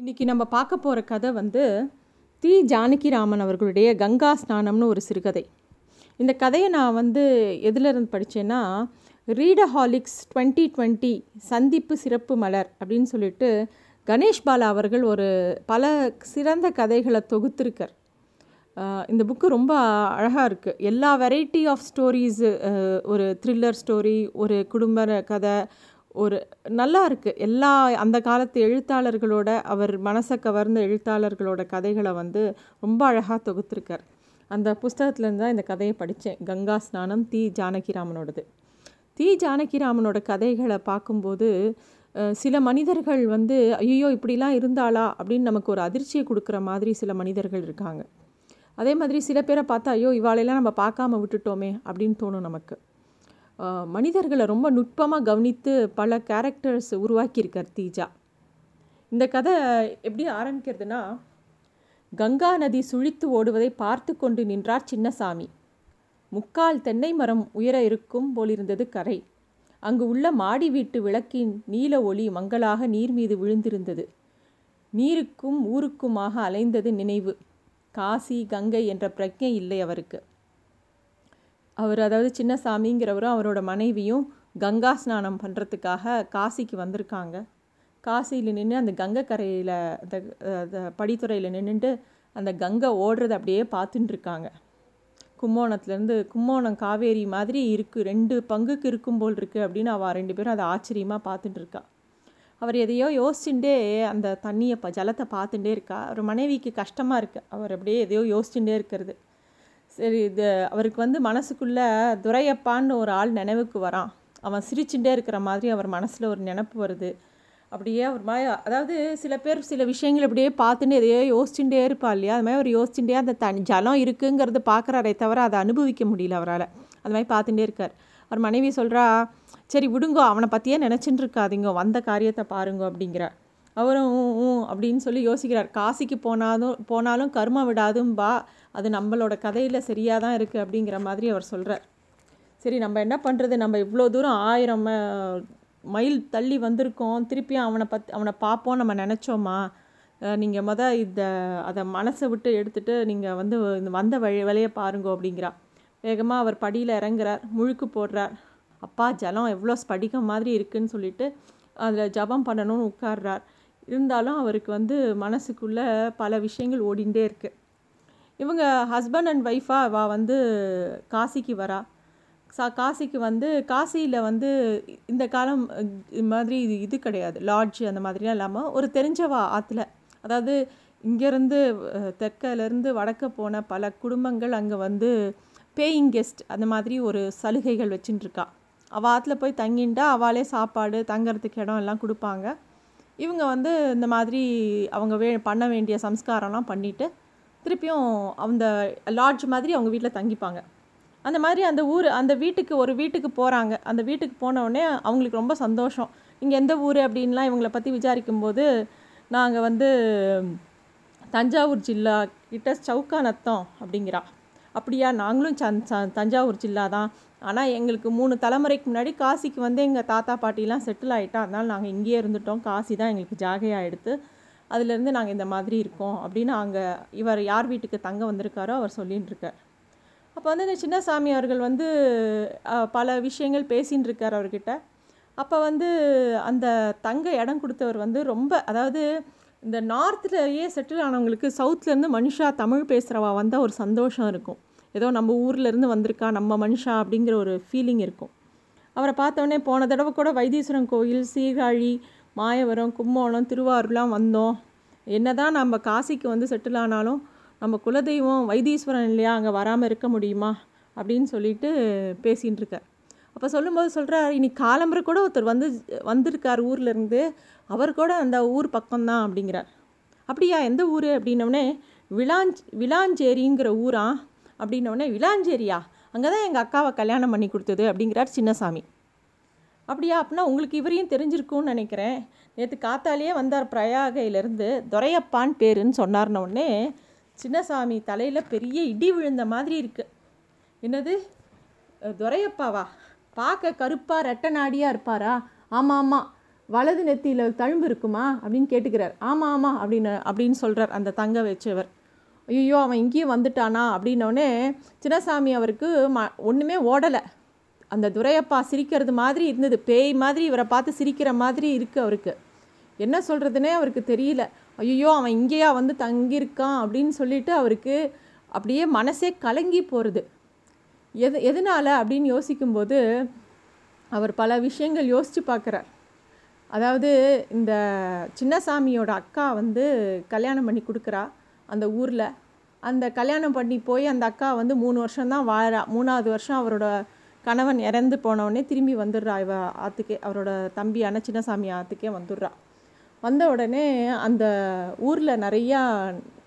இன்றைக்கி நம்ம பார்க்க போகிற கதை வந்து தி. ஜானகிராமன் அவர்களுடைய கங்கா ஸ்நானம்னு ஒரு சிறுகதை. இந்த கதையை நான் வந்து எதிலிருந்து படித்தேன்னா ரீடஹாலிக்ஸ் டுவெண்ட்டி டுவெண்ட்டி சந்திப்பு சிறப்பு மலர் அப்படின்னு சொல்லிட்டு கணேஷ் பாலா அவர்கள் ஒரு பல சிறந்த கதைகளை தொகுத்திருக்கார். இந்த புக்கு ரொம்ப அழகாக இருக்குது எல்லா வெரைட்டி ஆஃப் ஸ்டோரிஸு ஒரு த்ரில்லர் ஸ்டோரி ஒரு குடும்ப கதை ஒரு நல்லா இருக்குது எல்லா அந்த காலத்து எழுத்தாளர்களோட அவர் மனசை கவர்ந்த எழுத்தாளர்களோட கதைகளை வந்து ரொம்ப அழகாக தொகுத்திருக்கார். அந்த புஸ்தகத்துலேருந்து தான் இந்த கதையை படித்தேன். கங்கா ஸ்நானம் தி ஜானகிராமனோடது. தி ஜானகிராமனோட கதைகளை பார்க்கும்போது சில மனிதர்கள் வந்து ஐயோ இப்படிலாம் இருந்தாளா? அப்படின்னு நமக்கு ஒரு அதிர்ச்சியை கொடுக்குற மாதிரி சில மனிதர்கள் இருக்காங்க. அதே மாதிரி சில பேரை பார்த்தா ஐயோ இவாளையெல்லாம் நம்ம பார்க்காம விட்டுட்டோமே அப்படின்னு தோணும் நமக்கு. மனிதர்களை ரொம்ப நுட்பமாக கவனித்து பல கேரக்டர்ஸ் உருவாக்கியிருக்கார் தீஜா. இந்த கதை எப்படி ஆரம்பிக்கிறதுனா கங்கா நதி சுழித்து ஓடுவதை பார்த்து கொண்டு நின்றார் சின்னசாமி. முக்கால் தென்னை மரம் உயர இருக்கும் போலிருந்தது கரை. அங்கு உள்ள மாடி வீட்டு விளக்கின் நீல ஒளி மங்களாக நீர் மீது விழுந்திருந்தது. நீருக்கும் ஊருக்குமாக அலைந்தது நினைவு. காசி கங்கை என்ற பிரஜை இல்லை அவருக்கு. அவர் அதாவது சின்னசாமிங்கிறவரும் அவரோட மனைவியும் கங்கா ஸ்நானம் பண்ணுறதுக்காக காசிக்கு வந்திருக்காங்க. காசியில் நின்று அந்த கங்கை கரையில் அந்த அந்த படித்துறையில் நின்றுட்டு அந்த கங்கை ஓடுறத அப்படியே பார்த்துட்டு இருக்காங்க கும்போணத்துலேருந்து கும்போணம் காவேரி மாதிரி இருக்குது ரெண்டு பங்குக்கு இருக்கும் போல் இருக்குது அப்படின்னு அவள் ரெண்டு பேரும் அதை ஆச்சரியமாக பார்த்துட்டு இருக்கா அவர் எதையோ யோசிச்சுட்டே அந்த தண்ணியை ப ஜலத்தை பார்த்துட்டே இருக்கா. அவர் மனைவிக்கு கஷ்டமாக இருக்குது அவர் அப்படியே எதையோ யோசிச்சுட்டே இருக்கிறது. சரி இது அவருக்கு வந்து மனசுக்குள்ளே துரையப்பான்னு ஒரு ஆள் நினைவுக்கு வரான். அவன் சிரிச்சுட்டே இருக்கிற மாதிரி அவர் மனசில் ஒரு நினப்பு வருது. அப்படியே அவர் மாதிரி அதாவது சில பேர் சில விஷயங்கள் அப்படியே பார்த்துட்டு எதையோ யோசிச்சுட்டே இருப்பா இல்லையா? அது மாதிரி அவர் யோசிச்சுட்டே அந்த தனி ஜலம் இருக்குங்கிறது பார்க்குறாரே தவிர அதை அனுபவிக்க முடியல அவரால். அது மாதிரி பார்த்துட்டே இருக்கார். அவர் மனைவி சொல்கிறா சரி விடுங்கோ அவனை பற்றியே நினச்சிட்டு இருக்காதீங்க வந்த காரியத்தை பாருங்க அப்படிங்கிறார். அவரும் ஊ, ஊ அப்படின்னு சொல்லி யோசிக்கிறார். காசிக்கு போனாலும் போனாலும் கர்மம் விடாதும் பா அது நம்மளோட கதையில் சரியாக தான் இருக்குது அப்படிங்கிற மாதிரி அவர் சொல்கிறார் சரி நம்ம என்ன பண்ணுறது நம்ம இவ்வளோ தூரம் ஆயிரம் மைல் தள்ளி வந்திருக்கோம். திருப்பியும் அவனை பத் அவனை பார்ப்போம் நம்ம நினச்சோமா? நீங்கள் மொதல் இந்த அதை மனசை விட்டு எடுத்துட்டு நீங்கள் வந்து இந்த வந்த வழி வேலையை பாருங்கோ அப்படிங்கிறா. வேகமாக அவர் படியில் இறங்குறார். முழுக்கு போடுறார். அப்பா ஜலம் எவ்வளோ ஸ்படிகம் மாதிரி இருக்குன்னு சொல்லிட்டு அதில் ஜபம் பண்ணணும்னு உட்கார்றார். இருந்தாலும் அவருக்கு வந்து மனசுக்குள்ளே பல விஷயங்கள் ஓடிண்டே இருக்குது இவங்க ஹஸ்பண்ட் அண்ட் ஒய்ஃபாக அவ வந்து காசிக்கு வரா. சா காசிக்கு வந்து காசியில் வந்து இந்த காலம் இது மாதிரி இது இது கிடையாது. லாட்ஜ் அந்த மாதிரிலாம் இல்லாமல் ஒரு தெரிஞ்சவா ஆற்றுல அதாவது இங்கேருந்து தெற்கிலேருந்து வடக்க போன பல குடும்பங்கள் அங்கே வந்து பேயிங் கெஸ்ட் அந்த மாதிரி ஒரு சலுகைகள் வச்சுட்டுருக்கா அவள் ஆற்றுல போய் தங்கிண்டா அவளே சாப்பாடு தங்கறதுக்கு இடம் எல்லாம் கொடுப்பாங்க. இவங்க வந்து இந்த மாதிரி அவங்க வே பண்ண வேண்டிய சம்ஸ்காரம்லாம் பண்ணிவிட்டு திருப்பியும் அந்த லாட்ஜ் மாதிரி அவங்க வீட்டில் தங்கிப்பாங்க. அந்த மாதிரி அந்த ஊர் அந்த வீட்டுக்கு ஒரு வீட்டுக்கு போகிறாங்க அந்த வீட்டுக்கு போனவுடனே அவங்களுக்கு ரொம்ப சந்தோஷம். இங்கே எந்த ஊர் அப்படின்லாம் இவங்களை பற்றி விசாரிக்கும்போது நாங்கள் வந்து தஞ்சாவூர் ஜில்லா கிட்ட சவுக்காநத்தம் அப்படிங்கிறா. அப்படியா? நாங்களும் ச- தஞ்சாவூர் ஜில்லா தான். ஆனால் எங்களுக்கு மூணு தலைமுறைக்கு முன்னாடி காசிக்கு வந்து எங்கள் தாத்தா பாட்டிலாம் செட்டில் ஆகிட்டா அதனால் நாங்கள் இங்கேயே இருந்துட்டோம். காசி தான் எங்களுக்கு ஜாகையாக எடுத்து அதுலேருந்து நாங்கள் இந்த மாதிரி இருக்கோம் அப்படின்னு அங்கே இவர் யார் வீட்டுக்கு தங்க வந்திருக்காரோ அவர் சொல்லின்னு இருக்கார் அப்போ வந்து இந்த சின்னசாமி அவர்கள் வந்து பல விஷயங்கள் பேசின்னு இருக்கார் அவர்கிட்ட. அப்போ வந்து அந்த தங்க இடம் கொடுத்தவர் வந்து ரொம்ப அதாவது இந்த நார்த்லேயே செட்டில் ஆனவங்களுக்கு சவுத்துலேருந்து மனுஷா தமிழ் பேசுகிறவா வந்தால் ஒரு சந்தோஷம் இருக்கும். ஏதோ நம்ம ஊர்லேருந்து வந்திருக்கா நம்ம மனுஷா அப்படிங்கிற ஒரு ஃபீலிங் இருக்கும். அவரை பார்த்தோன்னே போன தடவை கூட வைத்தீஸ்வரன் கோயில் சீர்காழி மாயவரம் கும்போணம் திருவாரூர்லாம் வந்தோம். என்ன தான் நம்ம காசிக்கு வந்து செட்டில் ஆனாலும் நம்ம குலதெய்வம் வைத்தீஸ்வரன் இல்லையா அங்கே வராமல் இருக்க முடியுமா அப்படின்னு சொல்லிட்டு பேசின்னு இருக்கார். அப்போ சொல்லும்போது சொல்கிறார் இன்னைக்கு காலம்பரை கூட ஒருத்தர் வந்து வந்திருக்கார் ஊர்லேருந்து அவர் கூட அந்த ஊர் பக்கம்தான் அப்படிங்கிறார். அப்படியா எந்த ஊர்? அப்படின்னோடனே விளாஞ்ச் விளாஞ்சேரிங்கிற ஊரா? அப்படின்னோடனே விளாஞ்சேரியா அங்கே தான் எங்கள் அக்காவை கல்யாணம் பண்ணி கொடுத்தது அப்படிங்கிறார் சின்னசாமி. அப்படியா அப்படின்னா உங்களுக்கு இவரையும் தெரிஞ்சிருக்கும்னு நினைக்கிறேன். நேற்று காத்தாலேயே வந்தார் பிரயாகையிலேருந்து துரையப்பான் பேருன்னு சொன்னார்ன உடனே சின்னசாமி தலையில் பெரிய இடி விழுந்த மாதிரி இருக்குது என்னது? துரையப்பாவா? பார்க்க கருப்பாக ரெட்ட நாடியாக இருப்பாரா? ஆமாம் ஆமாம் வலது நெத்தியில் தழும்பு இருக்குமா? அப்படின்னு கேட்டுக்கிறார். ஆமாம் ஆமாம் அப்படின்னு அப்படின்னு சொல்கிறார் அந்த தங்க வச்சவர். ஐயோ அவன் இங்கேயும் வந்துட்டானா? அப்படின்னோடனே சின்னசாமி அவருக்கு ம ஒன்றுமே ஓடலை. அந்த துரையப்பா சிரிக்கிறது மாதிரி இருந்தது. பேய் மாதிரி இவரை பார்த்து சிரிக்கிற மாதிரி இருக்குது அவருக்கு. என்ன சொல்கிறதுனே அவருக்கு தெரியல. ஐயோ அவன் இங்கேயா வந்து தங்கியிருக்கான் அப்படின்னு சொல்லிட்டு அவருக்கு அப்படியே மனசே கலங்கி போகிறது எது எதனால் அப்படின்னு யோசிக்கும்போது அவர் பல விஷயங்கள் யோசித்து பார்க்குறார். அதாவது இந்த சின்னசாமியோட அக்கா வந்து கல்யாணம் பண்ணி கொடுக்குறா அந்த ஊரில். அந்த கல்யாணம் பண்ணி போய் அந்த அக்கா வந்து மூணு வருஷம்தான் வாழா மூணாவது வருஷம் அவரோட கணவன் இறந்து போனவுடனே திரும்பி வந்துடுறா. இவ ஆற்றுக்கே அவரோட தம்பியான சின்னசாமி ஆற்றுக்கே வந்துடுறா. வந்த உடனே அந்த ஊரில் நிறையா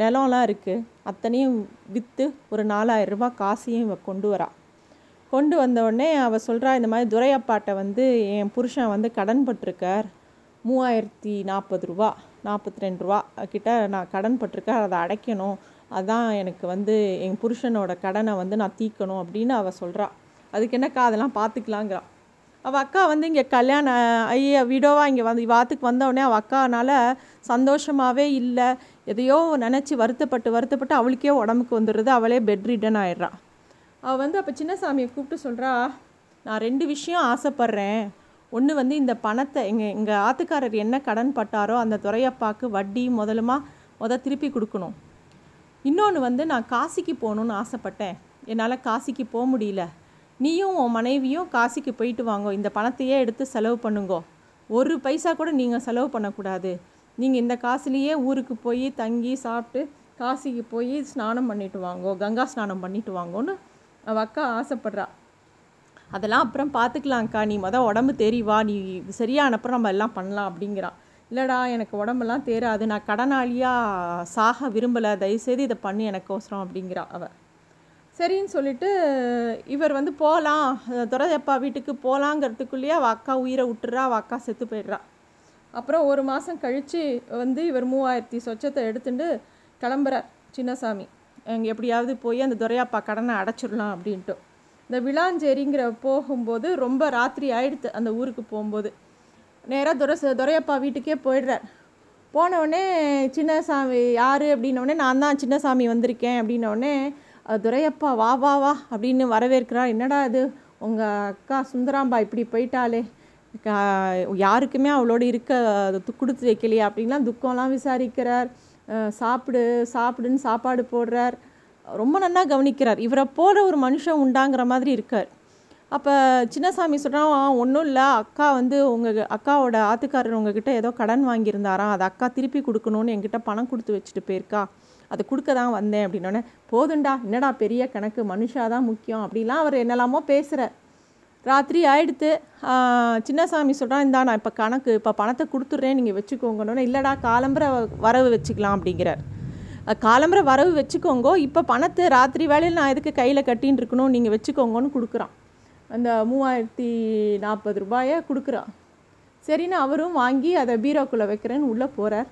நிலம்லாம் இருக்குது அத்தனையும் விற்று ஒரு நாலாயிரம் காசையும் இவ கொண்டு வரா. கொண்டு வந்த உடனே அவள் சொல்கிறா இந்த மாதிரி துரையப்பாட்டை வந்து என் புருஷன் வந்து கடன் பட்டிருக்கார். மூவாயிரத்தி நாற்பது ரூபா நாற்பத்தி ரெண்டு ரூபா கிட்ட நான் கடன் பட்டிருக்கேன். அதை அடைக்கணும். அதான் எனக்கு வந்து என் புருஷனோட கடனை வந்து நான் தீக்கணும் அப்படின்னு அவள் சொல்கிறா அதுக்கு என்னக்கா? அதெல்லாம் பார்த்துக்கலாங்கிறான் அவள் அக்கா வந்து இங்கே கல்யாணம் ஐயா விடோவா இங்கே வந்து வாத்துக்கு வந்தவுடனே அவள் அக்கானால் சந்தோஷமாகவே இல்லை. எதையோ நினச்சி வருத்தப்பட்டு வருத்தப்பட்டு அவளுக்கே உடம்புக்கு வந்துடுறது அவளே பெட் ரிட்டன் ஆயிடுறா. அவள் வந்து அப்போ சின்னசாமியை கூப்பிட்டு சொல்கிறா நான் ரெண்டு விஷயம் ஆசைப்பட்றேன். ஒன்று வந்து இந்த பணத்தை எங்கள் எங்கள் ஆத்துக்காரர் என்ன கடன் பட்டாரோ அந்த துறையப்பாக்கு வட்டி முதலுமா முத திருப்பி கொடுக்கணும். இன்னொன்று வந்து நான் காசிக்கு போகணுன்னு ஆசைப்பட்டேன். என்னால் காசிக்கு போக முடியல. நீயும் உன் மனைவியும் காசிக்கு போயிட்டு வாங்கோ. இந்த பணத்தையே எடுத்து செலவு பண்ணுங்கோ. ஒரு பைசா கூட நீங்கள் செலவு பண்ணக்கூடாது. நீங்கள் இந்த காசுலேயே ஊருக்கு போய் தங்கி சாப்பிட்டு காசிக்கு போய் ஸ்நானம் பண்ணிட்டு வாங்கோ கங்கா ஸ்நானம் பண்ணிட்டு வாங்கோன்னு அவள் அக்கா ஆசைப்பட்றா. அதெல்லாம் அப்புறம் பார்த்துக்கலாம்க்கா நீ மொதல் உடம்பு தெரிவா வா நீ சரியான அப்புறம் நம்ம எல்லாம் பண்ணலாம் அப்படிங்கிறான் இல்லைடா எனக்கு உடம்பெல்லாம் தேராது நான் கடனாளியாக சாக விரும்பலை தயவுசெய்து இதை பண்ணி எனக்கு அவசரம் அப்படிங்கிறா அவள் சரின்னு சொல்லிட்டு இவர் வந்து போகலாம் துரதப்பா வீட்டுக்கு போகலாங்கிறதுக்குள்ளேயே அவள் அக்கா உயிரை விட்டுறா அவள் அக்கா செத்து போயிடுறா. அப்புறம் ஒரு மாதம் கழித்து வந்து இவர் மூவாயிரத்தி சொச்சத்தை எடுத்துட்டு கிளம்புறார் சின்னசாமி. அங்கே எப்படியாவது போய் அந்த துரையாப்பா கடனை அடைச்சிடலாம் அப்படின்ட்டு. இந்த விளாஞ்சேரிங்கிற போகும்போது ரொம்ப ராத்திரி ஆயிடுத்து அந்த ஊருக்கு போகும்போது. நேராக துரை துரையப்பா வீட்டுக்கே போயிடுறார். போனவுடனே சின்னசாமி யார்? அப்படின்னோடனே நான் தான் சின்னசாமி வந்திருக்கேன். அப்படின்னோடனே துரையப்பா வா வா வா அப்படின்னு வரவேற்கிறார். என்னடா இது? உங்கள் அக்கா சுந்தராம்பா இப்படி போயிட்டாலே யாருக்குமே அவளோட இருக்க கொடுத்து வைக்கலையா அப்படின்லாம் துக்கம்லாம் விசாரிக்கிறார். சாப்பிடு சாப்பிடுன்னு சாப்பாடு போடுறார். ரொம்ப நல்லா கவனிக்கிறார். இவரை போல ஒரு மனுஷன் உண்டாங்கிற மாதிரி இருக்கார். அப்போ சின்னசாமி சொல்கிறான் ஒன்றும் இல்லை. அக்கா வந்து உங்கள் அக்காவோட ஆத்துக்காரர் உங்ககிட்ட ஏதோ கடன் வாங்கியிருந்தாராம். அதை அக்கா திருப்பி கொடுக்கணுன்னு என்கிட்ட பணம் கொடுத்து வச்சுட்டு போயிருக்கா. அதை கொடுக்க தான் வந்தேன் அப்படின்னோடனே போதுண்டா. என்னடா பெரிய கணக்கு? மனுஷா தான் முக்கியம். அப்படிலாம் அவர் என்னெல்லாமோ பேசுகிறார் ராத்திரி ஆயிடுத்து. சின்னசாமி சொல்கிறான் இந்தா நான் இப்போ கணக்கு இப்போ பணத்தை கொடுத்துட்றேன் நீங்கள் வச்சுக்கோங்கன்னு இல்லைடா காலம்பரை வரவு வச்சுக்கலாம் அப்படிங்கிறார். காலம்பரை வரவு வச்சுக்கோங்கோ இப்போ பணத்தை ராத்திரி வேலையில் நான் எதுக்கு கையில் கட்டின்னு இருக்கணும் நீங்கள் வச்சுக்கோங்கன்னு கொடுக்குறான். அந்த மூவாயிரத்தி நாற்பது ரூபாயை கொடுக்குறான். சரின்னு அவரும் வாங்கி அதை பீரோக்குள்ளே வைக்கிறேன்னு உள்ளே போகிறார்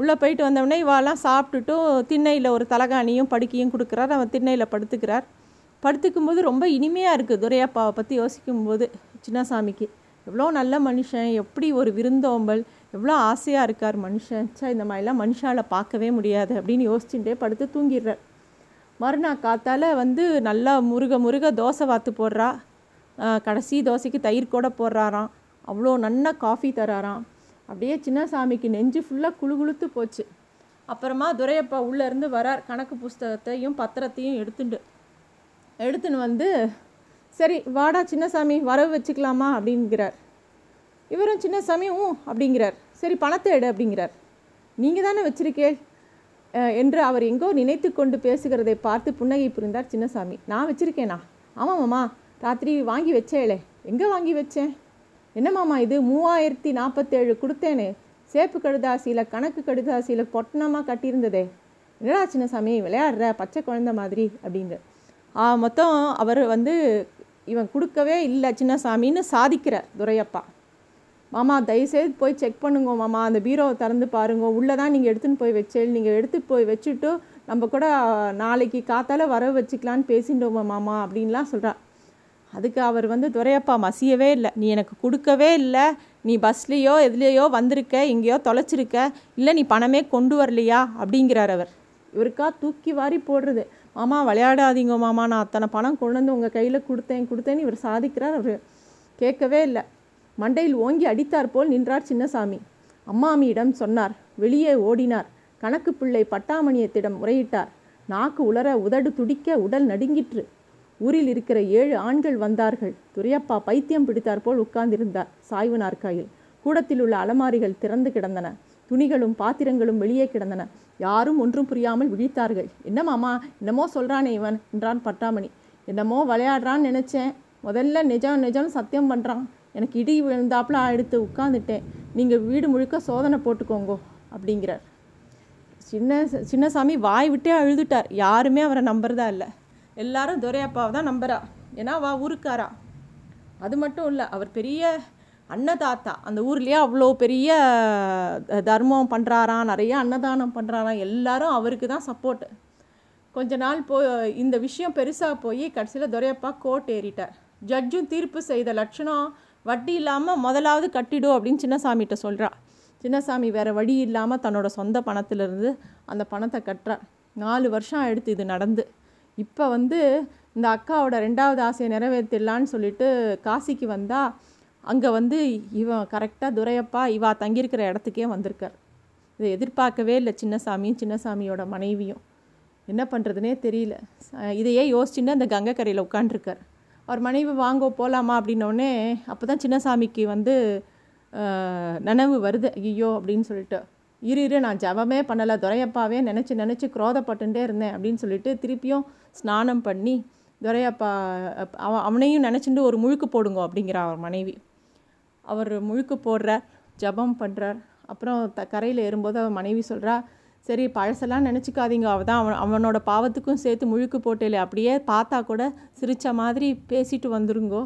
உள்ளே போயிட்டு வந்தோடனே இவாலாம் சாப்பிட்டுட்டும் திண்ணையில் ஒரு தலகாணியும் படுக்கையும் கொடுக்குறார். அவன் திண்ணையில் படுத்துக்கிறார். படுத்துக்கும்போது ரொம்ப இனிமையாக இருக்குது துரையப்பாவை பற்றி யோசிக்கும்போது சின்னசாமிக்கு எவ்வளோ நல்ல மனுஷன் எப்படி ஒரு விருந்தோம்பல் எவ்வளோ ஆசையாக இருக்கார் மனுஷன். சா இந்த மாதிரிலாம் மனுஷால் பார்க்கவே முடியாது அப்படின்னு யோசிச்சுட்டே படுத்து தூங்கிடுறார். மறுநாள் காத்தால் வந்து நல்லா முருக முருக தோசை வாத்து போடுறா. கடைசி தோசைக்கு தயிர் கூட போடுறாராம். அவ்வளோ நல்லா காஃபி தராராம். அப்படியே சின்னசாமிக்கு நெஞ்சு ஃபுல்லாக குழு குழுத்து போச்சு. அப்புறமா துரையப்பா உள்ளேருந்து வரார். கணக்கு புஸ்தகத்தையும் பத்திரத்தையும் எடுத்துட்டு எடுத்துன்னு வந்து சரி வாடா சின்னசாமி வரவு வச்சுக்கலாமா? அப்படிங்கிறார். இவரும் சின்னசாமி ஊ அப்படிங்கிறார். சரி பணத்தை எடு அப்படிங்கிறார். நீங்கள் தானே வச்சிருக்கே? என்று அவர் எங்கோ நினைத்து கொண்டு பேசுகிறதை பார்த்து புன்னகை புரிந்தார் சின்னசாமி. நான் வச்சுருக்கேனா? ஆமாம் மாமா. ராத்திரி வாங்கி வச்சேளே. எங்கே வாங்கி வச்சேன்? என்னமாம்மா இது? மூவாயிரத்தி நாற்பத்தேழு கொடுத்தேனே. சேப்பு கடுதாசியில் கணக்கு கடுதாசியில் பொட்டணமாக கட்டியிருந்ததே. என்னடா சின்னசாமி விளையாடுற? பச்சை குழந்த மாதிரி அப்படிங்கிற மொத்தம் அவர் வந்து இவன் கொடுக்கவே இல்லை சின்னசாமின்னு சாதிக்கிறார் துரையப்பா. மாமா தயவுசெய்து போய் செக் பண்ணுங்க மாமா. அந்த பீரோவை திறந்து பாருங்க. உள்ளே தான் நீங்கள் எடுத்துன்னு போய் வச்சேன். நீங்கள் எடுத்து போய் வச்சுட்டு நம்ம கூட நாளைக்கு காத்தால் வர வச்சுக்கலான்னு பேசிட்டோமா மாமா? அப்படின்லாம் சொல்கிறார் அதுக்கு அவர் வந்து துரையப்பா மசியவே இல்லை. நீ எனக்கு கொடுக்கவே இல்லை. நீ பஸ்லேயோ எதுலேயோ வந்திருக்க. எங்கேயோ தொலைச்சிருக்க. இல்லை நீ பணமே கொண்டு வரலையா? அப்படிங்கிறார் அவர். இவருக்கா தூக்கி வாரி போடுறது. மாமா விளையாடாதீங்க மாமா நான் அத்தனை பணம் கொண்டு வந்து உங்கள் கையில் கொடுத்தேன் கொடுத்தேன்னு இவர் சாதிக்கிறார் அவர் கேட்கவே இல்லை. மண்டையில் ஓங்கி அடித்தார் போல் நின்றார் சின்னசாமி. அம்மாமியிடம் சொன்னார். வெளியே ஓடினார். கணக்கு பிள்ளை பட்டாமணியத்திடம் முறையிட்டார். நாக்கு உலர உதடு துடிக்க உடல் நடுங்கிற்று. ஊரில் இருக்கிற ஏழு ஆண்கள் வந்தார்கள். துரையப்பா பைத்தியம் பிடித்தார் போல் உட்கார்ந்திருந்தார் சாய்வு நாற்காயில் கூடத்தில் உள்ள அலமாரிகள் திறந்து கிடந்தன. துணிகளும் பாத்திரங்களும் வெளியே கிடந்தன. யாரும் ஒன்றும் புரியாமல் விழித்தார்கள். என்ன மாமா என்னமோ சொல்கிறானே இவன் என்றான் பட்டாமணி. என்னமோ விளையாடுறான்னு நினச்சேன். முதல்ல நிஜம் நிஜம் சத்தியம் பண்ணுறான் எனக்கு இடி விழுந்தாப்புல எடுத்து உட்காந்துட்டேன் நீங்கள் வீடு முழுக்க சோதனை போட்டுக்கோங்கோ அப்படிங்கிறார். சின்ன சின்னசாமி வாய் விட்டே அழுதுட்டார். யாருமே அவரை நம்புறதா இல்லை. எல்லாரும் துரையப்பாவை தான் நம்புறா. ஏன்னா வா ஊருக்காரா. அது மட்டும் இல்லை அவர் பெரிய அன்னதாத்தா. அந்த ஊர்லேயே அவ்வளோ பெரிய தர்மம் பண்ணுறாராம் நிறைய அன்னதானம் பண்ணுறாராம் எல்லாரும் அவருக்கு தான் சப்போர்ட்டு கொஞ்ச நாள் போ இந்த விஷயம் பெருசாக போய் கடைசியில் துரையப்பா கோர்ட் ஏறிட்டார். ஜட்ஜும் தீர்ப்பு செய்த லட்சணம் வட்டி இல்லாமல் முதலாவது கட்டிடும் அப்படின்னு சின்னசாமிகிட்ட சொல்கிறா சின்னசாமி வேறு வழி இல்லாமல் தன்னோட சொந்த பணத்திலிருந்து அந்த பணத்தை கட்டுறார். நாலு வருஷம் ஆயிடுத்து இது நடந்து. இப்போ வந்து இந்த அக்காவோட ரெண்டாவது ஆசையை நிறைவேற்றிடலான்னு சொல்லிட்டு காசிக்கு வந்தால் அங்கே வந்து இவன் கரெக்டாக துரையப்பா இவா தங்கியிருக்கிற இடத்துக்கே வந்திருக்கார். இதை எதிர்பார்க்கவே இல்லை சின்னசாமியும் சின்னசாமியோட மனைவியும். என்ன பண்ணுறதுனே தெரியல. இதையே யோசிச்சுன்னு அந்த கங்கைக்கரையில் உட்காண்டிருக்கார் அவர் மனைவி வாங்கோ போகலாமா அப்படின்னோடனே அப்போ தான் சின்னசாமிக்கு வந்து நனவு வருது. ஐயோ அப்படின்னு சொல்லிட்டு இரு இரு நான் ஜபமே பண்ணலை. துரையப்பாவே நினச்சி நினச்சி குரோதப்பட்டுட்டே இருந்தேன் அப்படின்னு சொல்லிட்டு திருப்பியும் ஸ்நானம் பண்ணி துரையப்பா அவன் அவனையும் நினச்சிட்டு ஒரு முழுக்கு போடுங்க அப்படிங்கிற அவர் மனைவி. அவர் முழுக்கு போடுறார் ஜபம் பண்ணுறார் அப்புறம் த கரையில் ஏறும்போது அவர் மனைவி சொல்கிறா சரி பழசெல்லாம் நினச்சிக்காதீங்க. அவள் தான் அவன் அவனோட பாவத்துக்கும் சேர்த்து முழுக்கு போட்டேலே அப்படியே பார்த்தா கூட சிரித்த மாதிரி பேசிட்டு வந்துருங்கோ.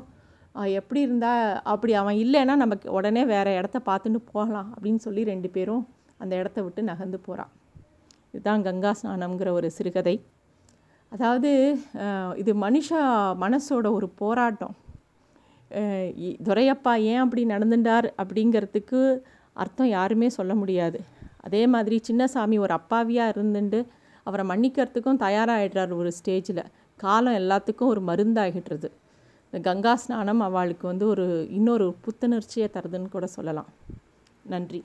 எப்படி இருந்தால் அப்படி அவன் இல்லைன்னா நமக்கு உடனே வேறு இடத்த பார்த்துட்டு போகலாம் அப்படின்னு சொல்லி ரெண்டு பேரும் அந்த இடத்த விட்டு நகர்ந்து போகிறான் இதுதான் கங்கா ஸ்நானம்ங்கிற ஒரு சிறுகதை. அதாவது இது மனுஷா மனசோட ஒரு போராட்டம். துரையப்பா ஏன் அப்படி நடந்துட்டார் அப்படிங்கிறதுக்கு அர்த்தம் யாருமே சொல்ல முடியாது. அதே மாதிரி சின்னசாமி ஒரு அப்பாவியாக இருந்துட்டு அவரை மன்னிக்கிறதுக்கும் தயாராகிடுறார் ஒரு ஸ்டேஜில். காலம் எல்லாத்துக்கும் ஒரு மருந்தாகிடுறது. இந்த கங்கா ஸ்நானம் அவளுக்கு வந்து ஒரு இன்னொரு புத்துணர்ச்சியை தருதுன்னு கூட சொல்லலாம். நன்றி.